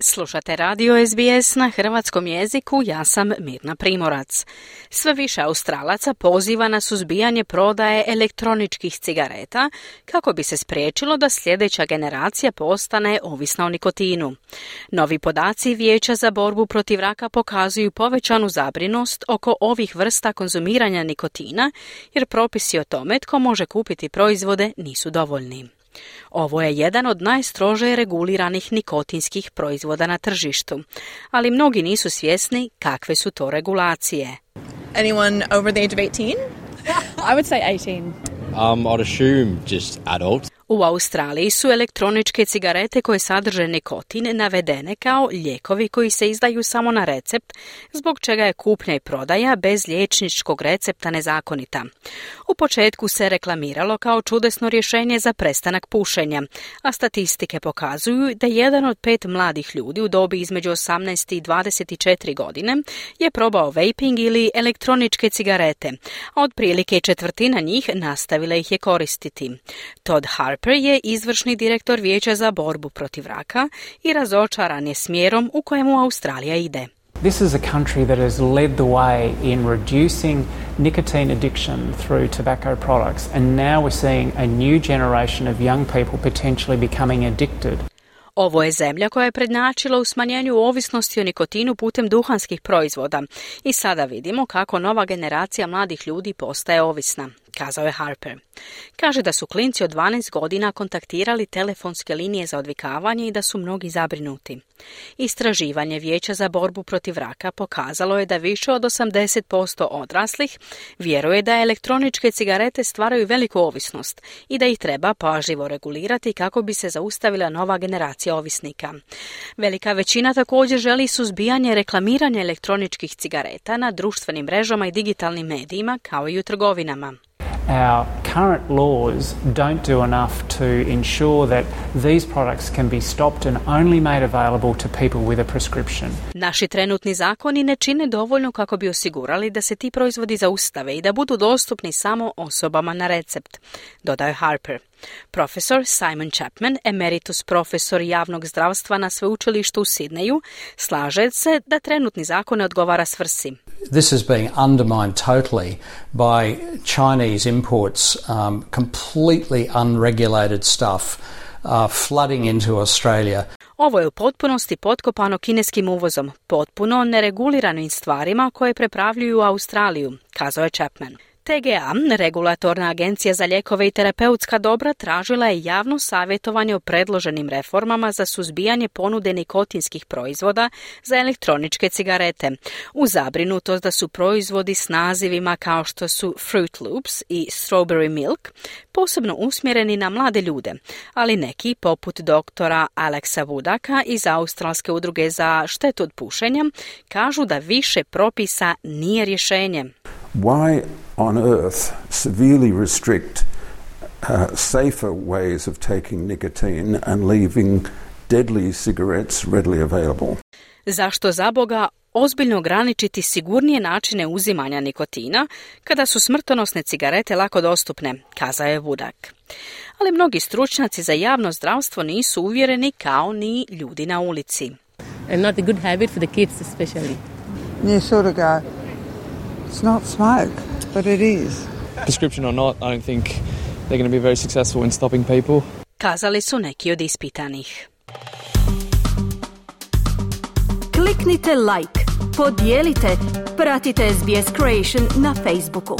Slušate radio SBS na hrvatskom jeziku, ja sam Mirna Primorac. Sve više Australaca poziva na suzbijanje prodaje elektroničkih cigareta kako bi se spriječilo da sljedeća generacija postane ovisna o nikotinu. Novi podaci Vijeća za borbu protiv raka pokazuju povećanu zabrinost oko ovih vrsta konzumiranja nikotina jer propisi o tome tko može kupiti proizvode nisu dovoljni. Ovo je jedan od najstrože reguliranih nikotinskih proizvoda na tržištu, ali mnogi nisu svjesni kakve su to regulacije. Anyone over the age of 18? I would say 18. Um, I'd assume just adults. U Australiji su elektroničke cigarete koje sadrže nikotin navedene kao lijekovi koji se izdaju samo na recept, zbog čega je kupnja i prodaja bez liječničkog recepta nezakonita. U početku se reklamiralo kao čudesno rješenje za prestanak pušenja, a statistike pokazuju da jedan od pet mladih ljudi u dobi između 18 i 24 godine je probao vaping ili elektroničke cigarete, a otprilike četvrtina njih nastavila ih je koristiti. Todd Harper je izvršni direktor Vijeća za borbu protiv raka i razočaran je smjerom u kojemu Australija ide. This is a country that has led the way in reducing nicotine addiction through tobacco products, and now we're seeing a new generation of young people potentially becoming addicted. Ovo je zemlja koja je prednačila u smanjenju ovisnosti o nikotinu putem duhanskih proizvoda i sada vidimo kako nova generacija mladih ljudi postaje ovisna kazao je Harper. Kaže da su klinci od 12 godina kontaktirali telefonske linije za odvikavanje i da su mnogi zabrinuti. Istraživanje Vijeća za borbu protiv raka pokazalo je da više od 80% odraslih vjeruje da elektroničke cigarete stvaraju veliku ovisnost i da ih treba pažljivo regulirati kako bi se zaustavila nova generacija ovisnika. Velika većina također želi suzbijanje reklamiranja elektroničkih cigareta na društvenim mrežama i digitalnim medijima kao i u trgovinama. Our current laws don't do enough to ensure that these products can be stopped and only made available to people with a prescription. Naši trenutni zakoni ne čine dovoljno kako bi osigurali da se ti proizvodi zaustave i da budu dostupni samo osobama na recept, dodaje Harper. Profesor Simon Chapman, emeritus profesor javnog zdravstva na sveučilištu u Sidneju, slaže se da trenutni zakon ne odgovara svrsi. This is being undermined totally by Chinese imports, um, completely unregulated stuff uh, flooding into Australia. Ovo je u potpunosti potkopano kineskim uvozom, potpuno nereguliranim stvarima koje prepravljuju Australiju, kazao je Chapman. TGA, regulatorna agencija za lijekove i terapeutska dobra, tražila je javno savjetovanje o predloženim reformama za suzbijanje ponude nikotinskih proizvoda za elektroničke cigarete. U zabrinutost da su proizvodi s nazivima kao što su Fruit Loops i Strawberry Milk posebno usmjereni na mlade ljude, ali neki, poput doktora Alexa Woodaka iz Australske udruge za štetu od pušenja, kažu da više propisa nije rješenje. Why on earth severely restrict uh, safer ways of taking nicotine and leaving deadly cigarettes readily available? Zašto za Boga ozbiljno ograničiti sigurnije načine uzimanja nikotina kada su smrtonosne cigarete lako dostupne, kazao je Vudak. Ali mnogi stručnjaci za javno zdravstvo nisu uvjereni kao ni ljudi na ulici. And not a good habit for the kids especially. Sort of go, it's not smoke, but it is. Prescription or not, I don't think they're going to be very successful in stopping people. Kazali su neki od ispitanih. Kliknite like, podijelite, pratite SBS Creation na Facebooku.